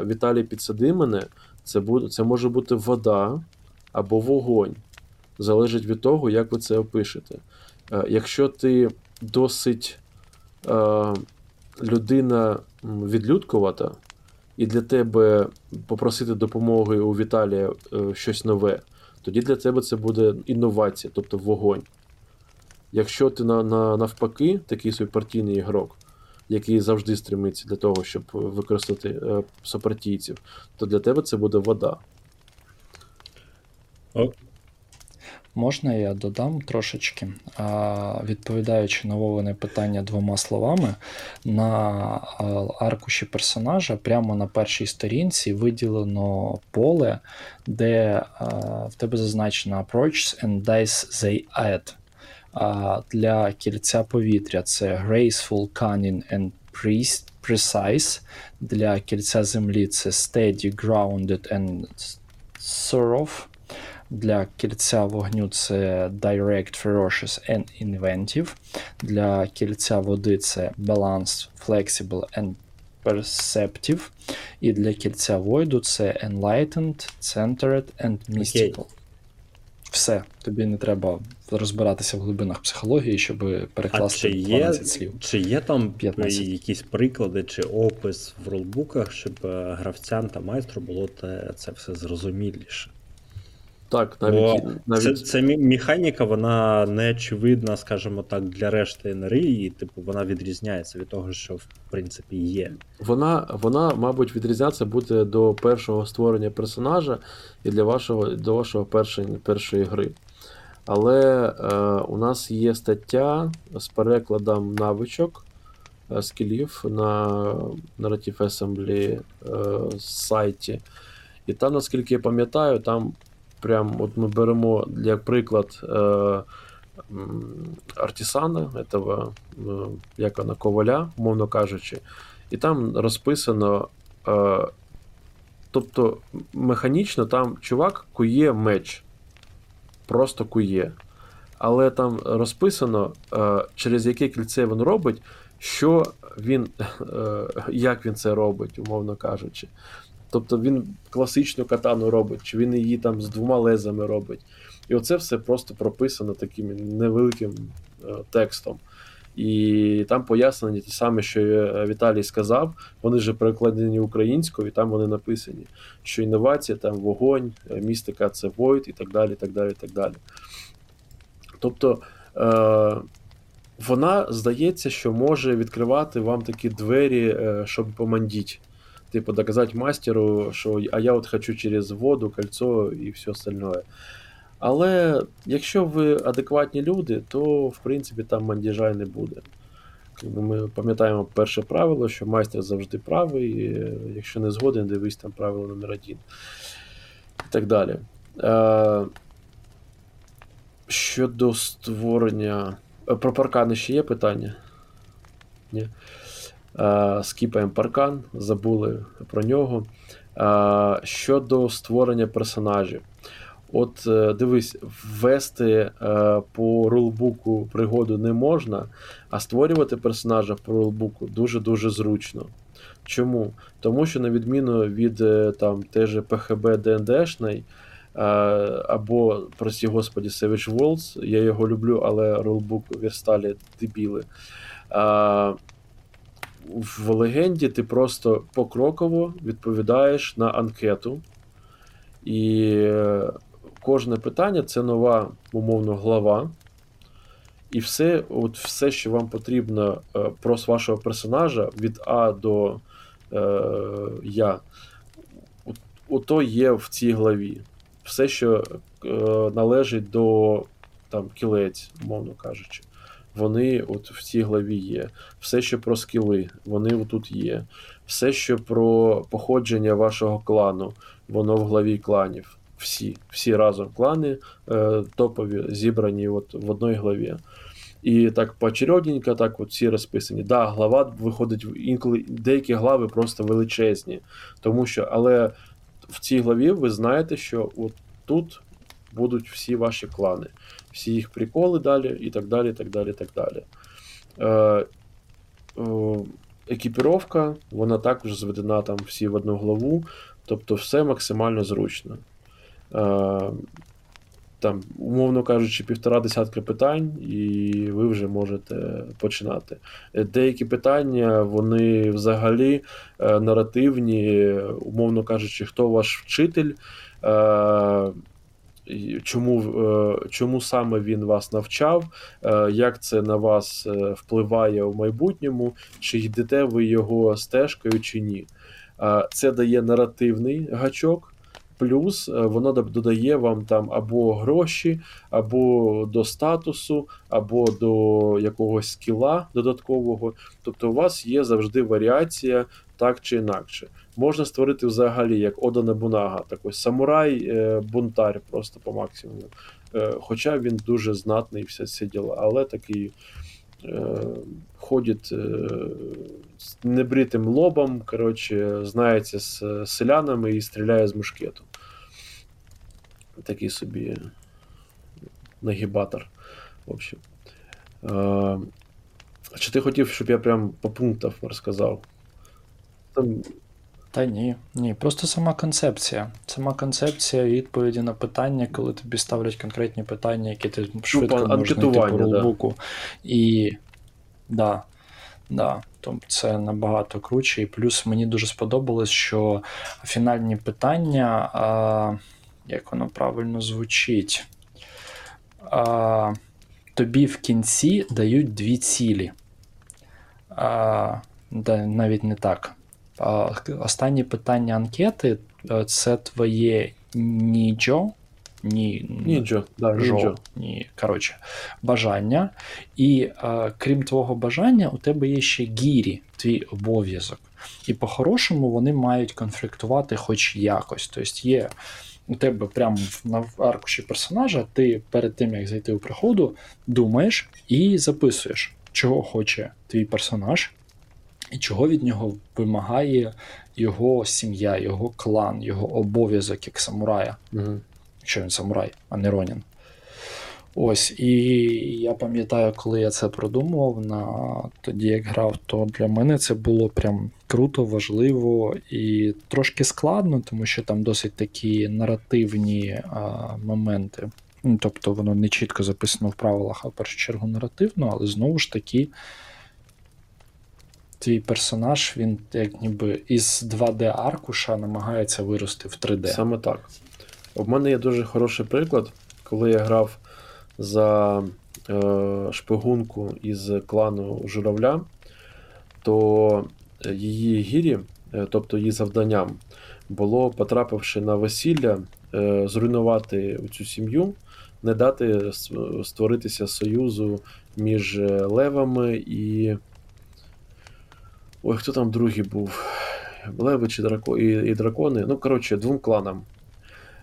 Віталій, підсади мене, це, буде, це може бути вода або вогонь. Залежить від того, як ви це опишете. Якщо ти досить людина відлюдкувата, і для тебе попросити допомоги у Віталія е, щось нове, тоді для тебе це буде інновація, тобто вогонь. Якщо ти на, на, навпаки, такий собі партійний ігрок, який завжди стремиться для того, щоб використати е, сопартійців, то для тебе це буде вода. Можна я додам трошечки, відповідаючи на Вовине питання двома словами, на аркуші персонажа прямо на першій сторінці виділено поле, де в тебе зазначено approaches and dice they add. Для кільця повітря це graceful, cunning and precise. Для кільця землі це steady, grounded and thorough. Для кільця вогню це Direct, Ferocious and Inventive. Для кільця води це Balanced, Flexible and Perceptive. І для кільця Void це Enlightened, Centered and Mystical. Все, тобі не треба розбиратися в глибинах психології, щоб А перекласти чи є, слів. чи є там 15. якісь приклади чи опис в ролбуках, щоб е, гравцям та майстру було те, це все зрозуміліше? Так, навіть, Бо навіть Це, це механіка, вона не очевидна, скажімо так, для решти НРИ, і типу вона відрізняється від того, що в принципі є. вона, вона, мабуть, відрізнятися буде до першого створення персонажа і для вашого, до вашого першої, першої гри. Але е, у нас є стаття з перекладом навичок е, скілів на Narrative Assembly е, сайті. І там, наскільки я пам'ятаю, там прям от ми беремо для приклад е, м, Артісана, этого, е, як вона, коваля, умовно кажучи, і там розписано. Е, тобто механічно там чувак кує меч. Просто кує. але там розписано, е, через яке кільце він робить, що він, е, як він це робить, умовно кажучи. Тобто він класичну катану робить, чи він її там з двома лезами робить. І оце все просто прописано таким невеликим е, текстом. І там пояснені ті самі, що е, Віталій сказав, вони вже перекладені українською, і там вони написані, що інновація, там вогонь, е, містика це Void і так далі. так далі, так далі. Тобто е, вона здається, що може відкривати вам такі двері, е, щоб помандіть. Типу, доказати мастеру, що а я от хочу через воду, кольцо і все остальное. Але якщо ви адекватні люди, то в принципі там мандіжа не буде. Ми пам'ятаємо перше правило, що майстер завжди правий, і, якщо не згоден, дивись там правило номер один. І так далі. Щодо створення. е, Про паркани ще є питання? Ні. Е, скіпаємо паркан, забули про нього. Е, щодо створення персонажів. От е, дивись, ввести по рулбуку пригоду не можна, а створювати персонажа по рулбуку дуже-дуже зручно. Чому? Тому що, на відміну від там, теж ПХБ ДНДшний, або, прості господі, Savage Worlds, я його люблю, але рулбук Версталі дебіли. В легенді ти просто покроково відповідаєш на анкету. І е, кожне питання це нова, умовно, глава. І все, от все, що вам потрібно е, про вашого персонажа від А до е, Я, от- ото є в цій главі. Все, що е, належить до там, кілець, умовно кажучи. Вони от в цій главі є. Все, що про скіли, вони тут є. Все, що про походження вашого клану, воно в главі кланів. Всі, всі разом клани е, топові зібрані от в одній главі. І так поочередненько, так от всі розписані. Да, глава виходить інколи деякі глави просто величезні. Тому що, але в цій главі ви знаєте, що от тут будуть всі ваші клани, всі їх приколи далі, і так далі. так далі, так далі. Е, е, екіпіровка, вона також зведена там всі в одну главу, тобто все максимально зручно. Е, там, умовно кажучи, півтора десятка питань, і ви вже можете починати. Е, Деякі питання, вони взагалі наративні, умовно кажучи, хто ваш вчитель, чому, е, чому саме він вас навчав, е, як це на вас е, впливає у майбутньому, чи йдете ви його стежкою, чи ні. Це дає наративний гачок. Плюс е, воно додає вам там або гроші, або до статусу, або до якогось скіла додаткового. Тобто у вас є завжди варіація так чи інакше. Можна створити взагалі як Ода Небунага, такий самурай, е, просто по максимуму. Е, Хоча він дуже знатний, все ці діла, але такий е, с небритым лобом, короче, знаете, е, селянами і стріляє з мушкету. Такий собі нагібатор. В общем. Е, чи ти хотів, щоб я прям по пунктам розказав? Там Та ні, ні, просто сама концепція. Сама концепція відповіді на питання, коли тобі ставлять конкретні питання, які ти швидко по- можеш знайти по анкетування, да. І да, да, то це набагато круче. І плюс мені дуже сподобалось, що фінальні питання, а, як воно правильно звучить, а, тобі в кінці дають дві цілі. А, да, навіть не так. Останнє питання анкети е, це твоє ніджо. Ні, нінджо, да, жо, нінджо. ні, коротше, бажання. І е, крім твого бажання, у тебе є ще гірі, твій обов'язок. І по-хорошому вони мають конфліктувати хоч якось. Тобто є у тебе прямо на аркуші персонажа, ти перед тим, як зайти у приходу, думаєш і записуєш, чого хоче твій персонаж, і чого від нього вимагає його сім'я, його клан, його обов'язок як самурая Угу. якщо він самурай, а не Ронін. Ось, і я пам'ятаю, коли я це продумував на тоді, як грав, то для мене це було прям круто, важливо і трошки складно, тому що там досить такі наративні а, моменти. Ну, тобто воно не чітко записано в правилах, а в першу чергу наративно, але знову ж таки, твій персонаж, він як ніби із 2D-аркуша намагається вирости в 3D. Саме так. У мене є дуже хороший приклад, коли я грав за е, шпигунку із клану Журавля, то її гірі, е, тобто її завданням, було, потрапивши на весілля, е, зруйнувати цю сім'ю, не дати створитися союзу між е, левами і. Ой, хто там другий був? Леви чи драко... і, і дракони. Ну, коротше, двом кланам.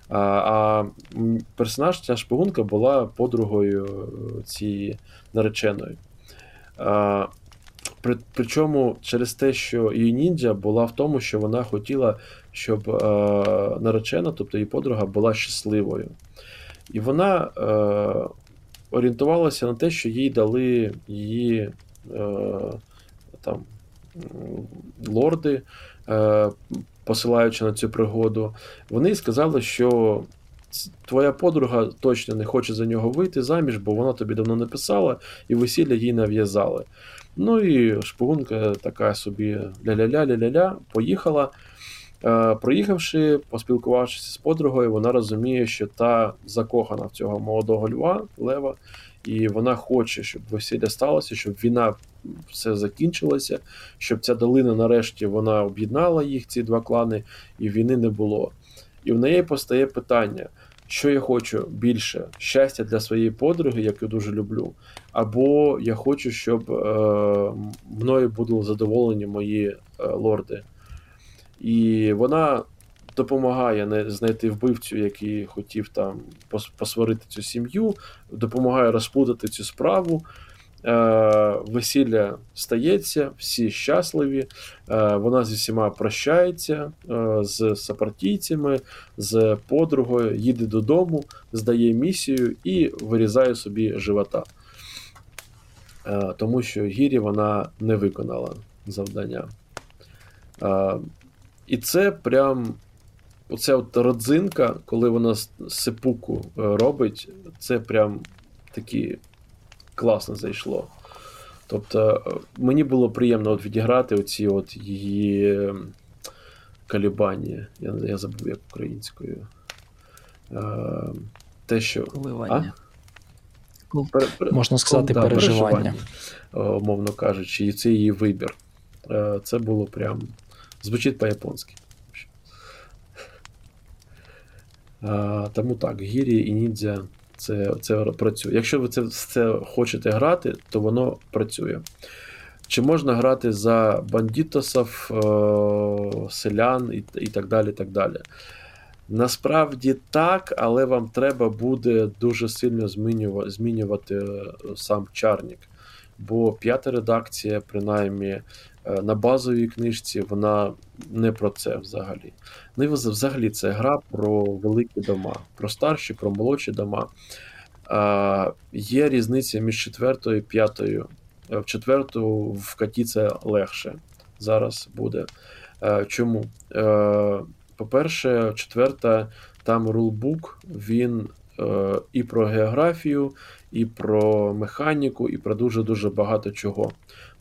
А, а персонаж, ця шпигунка була подругою е, цієї нареченої. А, при, причому через те, що її ніндзя була в тому, що вона хотіла, щоб е, наречена, тобто її подруга, була щасливою. І вона е, орієнтувалася на те, що їй дали її е, там, лорди, е, посилаючи на цю пригоду. Вони сказали, що твоя подруга точно не хоче за нього вийти заміж, бо вона тобі давно не писала, і весілля їй нав'язали. Ну і шпигунка така собі ля-ля-ля, ля-ля-ля, поїхала. Е, проїхавши, поспілкувавшись з подругою, вона розуміє, що та закохана в цього молодого льва, лева, і вона хоче, щоб весілля сталося, щоб війна все закінчилася, щоб ця долина нарешті вона об'єднала їх, ці два клани, і війни не було. І в неї постає питання: що я хочу більше щастя для своєї подруги, яку дуже люблю, або я хочу, щоб е, мною були задоволені мої е, лорди. І вона допомагає знайти вбивцю, який хотів там посварити цю сім'ю, допомагає розплутати цю справу. Е, весілля стається, всі щасливі. Е, вона зі всіма прощається е, з сопартійцями, з подругою, їде додому, здає місію і вирізає собі живота. Тому що Гірі вона не виконала завдання. І це прям оця от родзинка, коли вона сипуку робить, це прям такі класно зайшло. Тобто, е, мені було приємно от відіграти оці от її ем, калібані. Я, я забув як українською. Е, те, що. Коливання. Пере- пере- Можна сказати, да, переживання. е, умовно кажучи, і це її вибір. Е, Це було прям. Звучить по-японськи. Е, Тому так, Гірі і Ніндзя це, це працює. Якщо ви це, це хочете грати, то воно працює. Чи можна грати за бандітосів, е, селян і, і так далі. так далі. Насправді так, але вам треба буде дуже сильно змінювати, змінювати е, сам чарник. Бо п'ята редакція, принаймні, е, на базовій книжці, вона не про це взагалі. Ну і взагалі це гра про великі дома, про старші, про молодші дома. А, є різниця між четвертою і п'ятою. Е, В четверту вкаті це легше зараз буде. Е, Чому? Е, По-перше, четверта, там рулбук, він е, і про географію, і про механіку, і про дуже-дуже багато чого.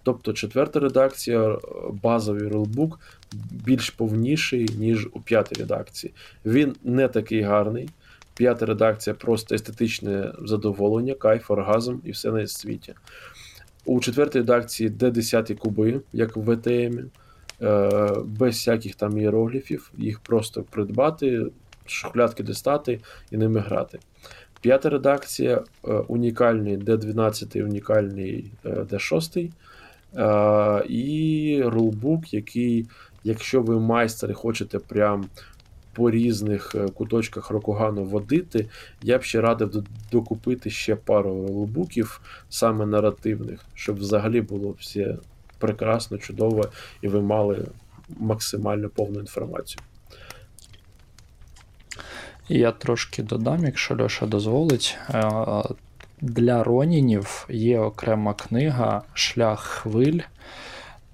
Тобто, четверта редакція, е, базовий рулбук, більш повніший, ніж у п'ятій редакції. Він не такий гарний. П'ята редакція просто естетичне задоволення, кайф, оргазм і все на світі. У четвертій редакції де 10 куби, як в ВТМ, е, без всяких там іерогліфів, їх просто придбати, шухлядки дістати і ними грати. П'ята редакція е, унікальний D12, унікальний е, D6. Е, і рулбук, який, якщо ви майстер і хочете прям по різних е, куточках Рокугану водити, я б ще радив докупити ще пару рулбуків, саме наративних, щоб взагалі було все прекрасно, чудово, і ви мали максимально повну інформацію. Я трошки додам, якщо Льоша дозволить. Е, для Ронінів є окрема книга Шлях хвиль,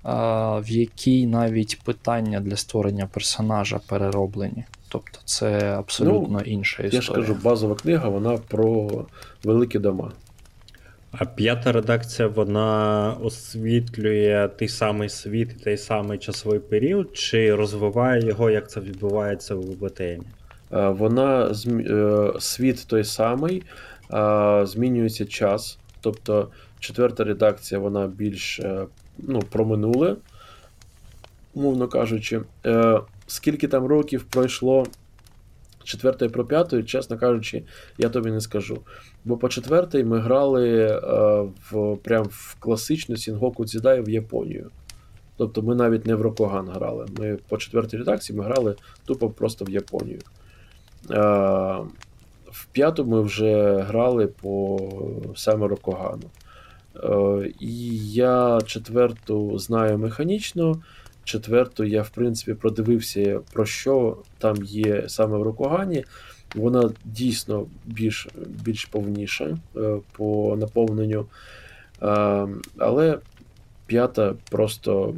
в якій навіть питання для створення персонажа перероблені. Тобто це абсолютно інша історія. Я ж кажу, базова книга, вона про великі дома. А п'ята редакція вона освітлює той самий світ і той самий часовий період, чи розвиває його, як це відбувається в БТМ? Е, Вона е, світ той самий, змінюється час. Тобто четверта редакція вона більш е, ну, про минуле, мовно кажучи. Скільки там років пройшло четвертої про п'ятої, чесно кажучи, я тобі не скажу. Бо по четвертій ми грали в прям в класичну Сінгоку Дзідай в Японію. Тобто ми навіть не в Рокоган грали. Ми по четвертій редакції ми грали тупо просто в Японію. Е, в п'яту ми вже грали по саме Рокогану. Е, і я четверту знаю механічно. Четверту я, в принципі, продивився, про що там є саме в Рокогані. Вона дійсно більш, більш повніша е, по наповненню. Але п'ята просто,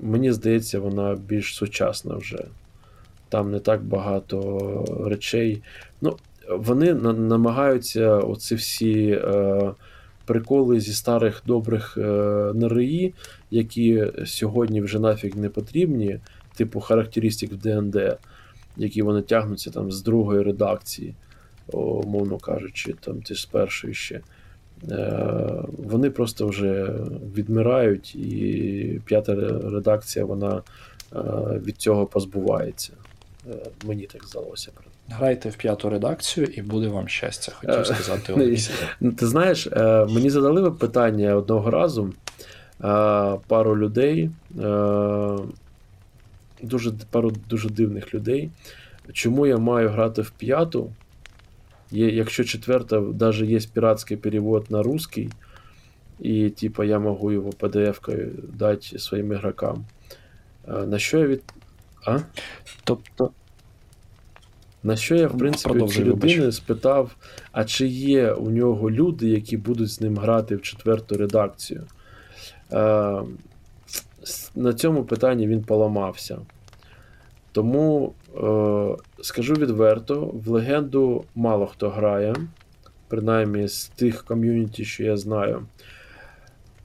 мені здається, вона більш сучасна вже. Там не так багато речей. Ну, вони на- намагаються оці всі е, приколи зі старих добрих е, НРІ, які сьогодні вже нафіг не потрібні, типу характеристик в ДНД, які вони тягнуться там з другої редакції, о, мовно кажучи, там ти з першої ще. Е, вони просто вже відмирають, і п'ята редакція вона е, від цього позбувається. Е, Мені так здалося. Грайте в п'яту редакцію і буде вам щастя, хотів Е, сказати ну, Олексій. Ну, Ти знаєш, е, мені задали питання одного разу пару людей, дуже, пару дуже дивних людей, чому я маю грати в п'яту, якщо четверта, навіть є піратський перевод на русский, і типа я можу його PDF-кою дати своїм ігрокам. На що я від. А? Тобто, На що я, в принципі, у людини спитав, а чи є у нього люди, які будуть з ним грати в четверту редакцію? Е, на цьому питанні він поламався. Тому е, скажу відверто: в легенду мало хто грає, принаймні з тих ком'юніті, що я знаю.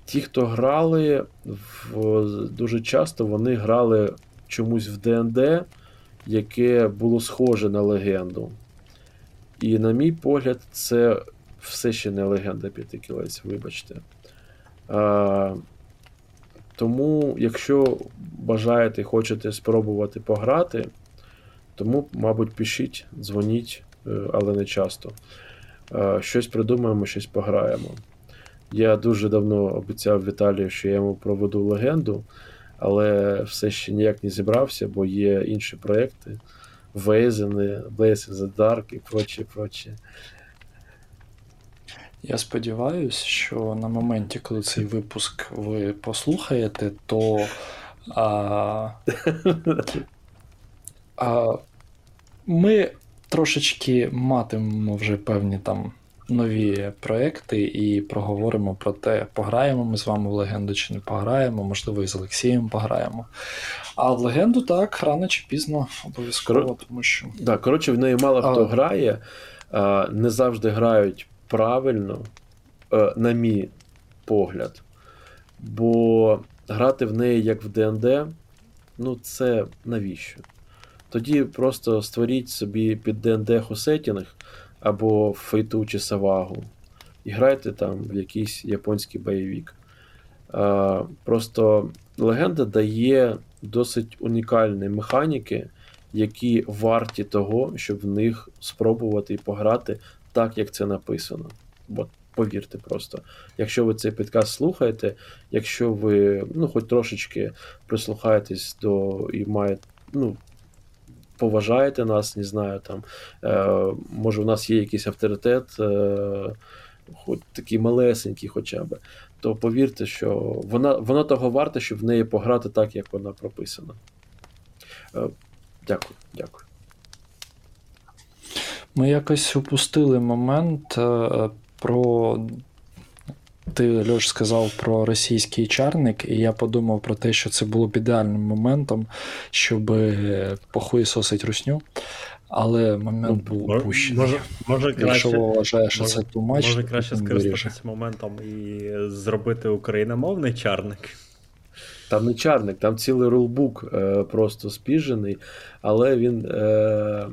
Ті, хто грали, в, дуже часто вони грали чомусь в ДНД, яке було схоже на легенду. І, на мій погляд, це все ще не легенда п'яти кілець, вибачте. А, тому, якщо бажаєте хочете спробувати пограти, тому, мабуть, пишіть, дзвоніть, е, але не часто. Е, Щось придумаємо, щось пограємо. Я дуже давно обіцяв Віталію, що я йому проведу легенду, але все ще ніяк не зібрався, бо є інші проекти. Вейзени, Blaze in the Dark і прочі, прочі. Я сподіваюся, що на моменті, коли цей випуск ви послухаєте, то а, а, ми трошечки матимемо вже певні там нові проекти і проговоримо про те, пограємо ми з вами в легенду чи не пограємо, можливо, і з Олексієм пограємо. А в легенду так, рано чи пізно обов'язково, тому що. Да, коротше, в неї мало хто А. грає, не завжди грають правильно, е, на мій погляд. Бо грати в неї як в ДНД, ну це навіщо? Тоді просто створіть собі під ДНД хосетінг або фейту чи савагу. І грайте там в якийсь японський бойовик. Е, Просто легенда дає досить унікальні механіки, які варті того, щоб в них спробувати і пограти так, як це написано. От повірте просто. Якщо ви цей підкаст слухаєте, якщо ви ну, хоч трошечки прислухаєтесь до і маєте, ну, поважаєте нас, не знаю, там, е, може, у нас є якийсь авторитет, е, хоч такий малесенький хоча б, то повірте, що вона, вона того варта, щоб в неї пограти так, як вона прописана. Е, Дякую, дякую. Ми якось упустили момент е, про. Ти, Льош, сказав про російський чарник, і я подумав про те, що це було б ідеальним моментом, щоб похуй сосить русню. Але момент був Мож- упущений. Може, може Якщо вважає, що може- це тумач, може краще скористатися моментом і зробити україномовний чарник. Там не чарник, там цілий рулбук е, просто спіжений, але він, е,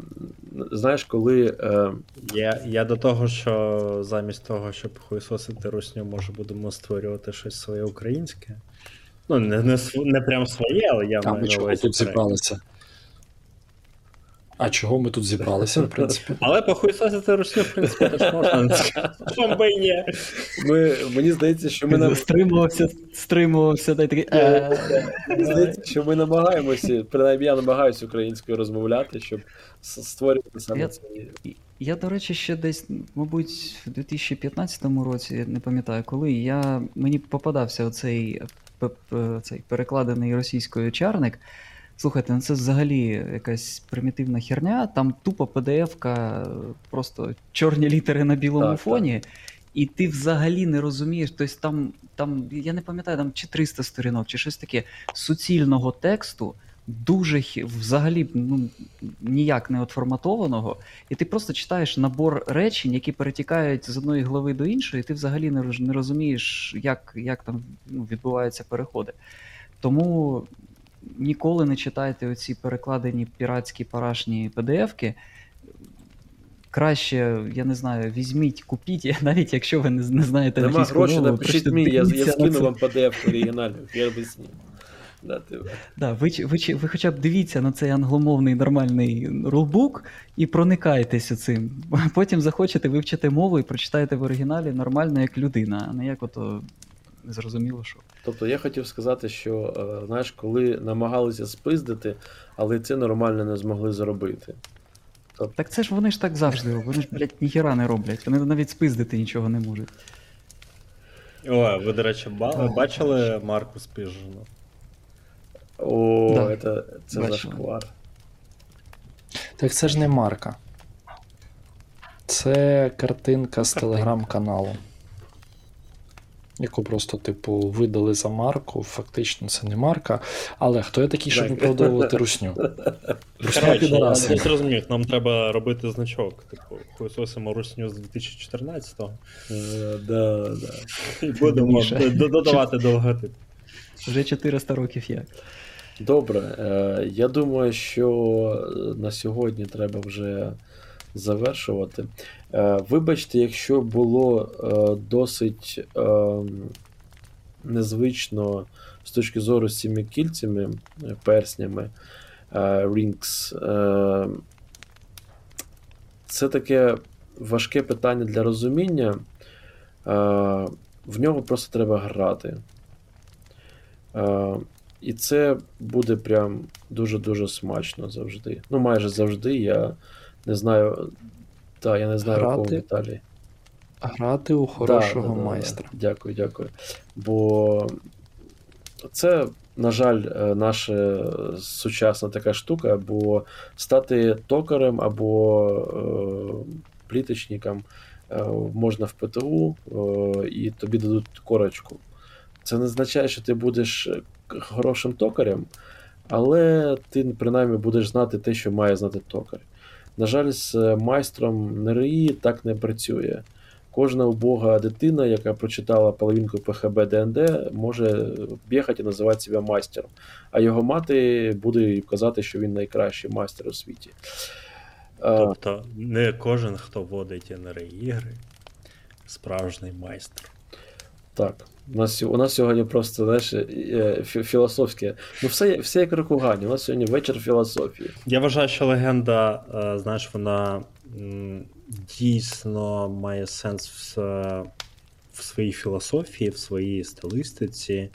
знаєш, коли. Е, Я, я до того, що замість того, щоб хуйсосити русню, може будемо створювати щось своє українське. Ну, не, не, не прям своє, але я А маю ми на чого тут зібралися? А чого ми тут зібралися, в принципі? Але похуйсосити русню, в принципі, теж можна. Ні? ми, мені здається, що ми, нам, Стримувався, стримувався, дай такий. «Е, мені здається, що ми намагаємося, принаймні я намагаюся українською розмовляти, щоб створювати саме Я- цей. Я, до речі, ще десь, мабуть, в 2015 році, не пам'ятаю коли, я, мені попадався оцей, цей перекладений російською чарник. Слухайте, ну це взагалі якась примітивна херня, там тупо PDF-ка, просто чорні літери на білому Так, фоні. І ти взагалі не розумієш, тобто там, там, я не пам'ятаю, там чи 300 сторінок, чи щось таке суцільного тексту, дуже взагалі ну, ніяк не отформатованого, і ти просто читаєш набор речень, які перетікають з одної глави до іншої, і ти взагалі не, не розумієш, як, як там ну, відбуваються переходи. Тому ніколи не читайте оці перекладені піратські парашні PDF-ки. Краще, я не знаю, візьміть, купіть, навіть якщо ви не, не знаєте Нема грошей, мову, напишіть мені, я, я скину вам PDF оригінальну, я об'ясню. Да, Да, ви, ви, ви хоча б дивіться на цей англомовний нормальний рулбук і проникайтеся цим. Потім захочете вивчити мову і прочитаєте в оригіналі нормально як людина, а не як ото незрозуміло що. Тобто я хотів сказати, що е, знаєш, коли намагалися спиздити, але це нормально не змогли зробити. Так це ж вони ж так завжди роблять. Вони ж, блядь, ніхіра не роблять. Вони навіть спиздити нічого не можуть. О, ви, до речі, ба- бачили Марку Спіжину? О, Да. це, це зашквар. Так це ж не марка. Це картинка з телеграм-каналу. Яку просто, типу, видали за марку. Фактично це не марка. Але хто я такий, щоб виправдовувати русню? Русня Коротше, я зрозумів, нам треба робити значок. Типу, хуйсосимо русню з 2014-го. Е, да, да. І будемо додавати до логотип. Вже 400 років як. Добре, е, я думаю, що на сьогодні треба вже завершувати. Е, Вибачте, якщо було е, досить е, незвично з точки зору з цими кільцями, е, перснями, Rings. Це таке важке питання для розуміння. В нього просто треба грати. І це буде прям дуже-дуже смачно завжди. Ну, майже завжди. Я не знаю. Та, я не знаю, Грати? Віталій. Грати у хорошого да, да, да. майстра. Дякую, дякую. Бо це, на жаль, е, наша сучасна така штука, бо стати токарем або е, пліточником е, можна в ПТУ, е, і тобі дадуть корочку. Це не означає, що ти будеш хорошим токарем, але ти принаймні будеш знати те, що має знати токар. На жаль, з майстром НРІ так не працює. Кожна убога дитина, яка прочитала половинку ПХБ ДНД, може бігати і називати себе майстером. А його мати буде казати, що він найкращий майстер у світі. Е, Тобто, не кожен, хто водить НР ігри, справжній майстер. Так. У нас, у нас сьогодні просто знаєш, е, філософське. Ну, все, все як Рокугані. У нас сьогодні вечір філософії. Я вважаю, що легенда, е, знаєш, вона дійсно має сенс в, в своїй філософії, в своїй стилістиці.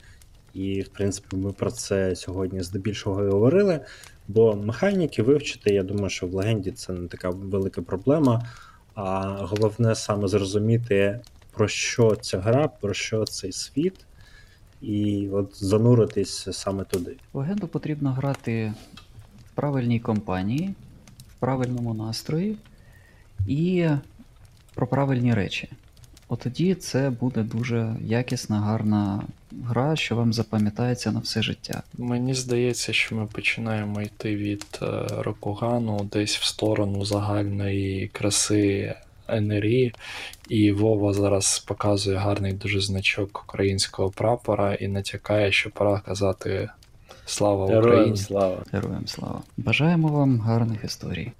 І, в принципі, ми про це сьогодні здебільшого і говорили. Бо механіки вивчити, я думаю, що в легенді це не така велика проблема. А головне саме зрозуміти, про що ця гра, про що цей світ, і от зануритись саме туди. Легенду потрібно грати в правильній компанії, в правильному настрої і про правильні речі. от тоді це буде дуже якісна, гарна гра, що вам запам'ятається на все життя. Мені здається, що ми починаємо йти від е, Рокугану десь в сторону загальної краси НРІ, і Вова зараз показує гарний дуже значок українського прапора і натякає, що пора казати Слава Героям Україні. слава. Героям слава. Бажаємо вам гарних історій.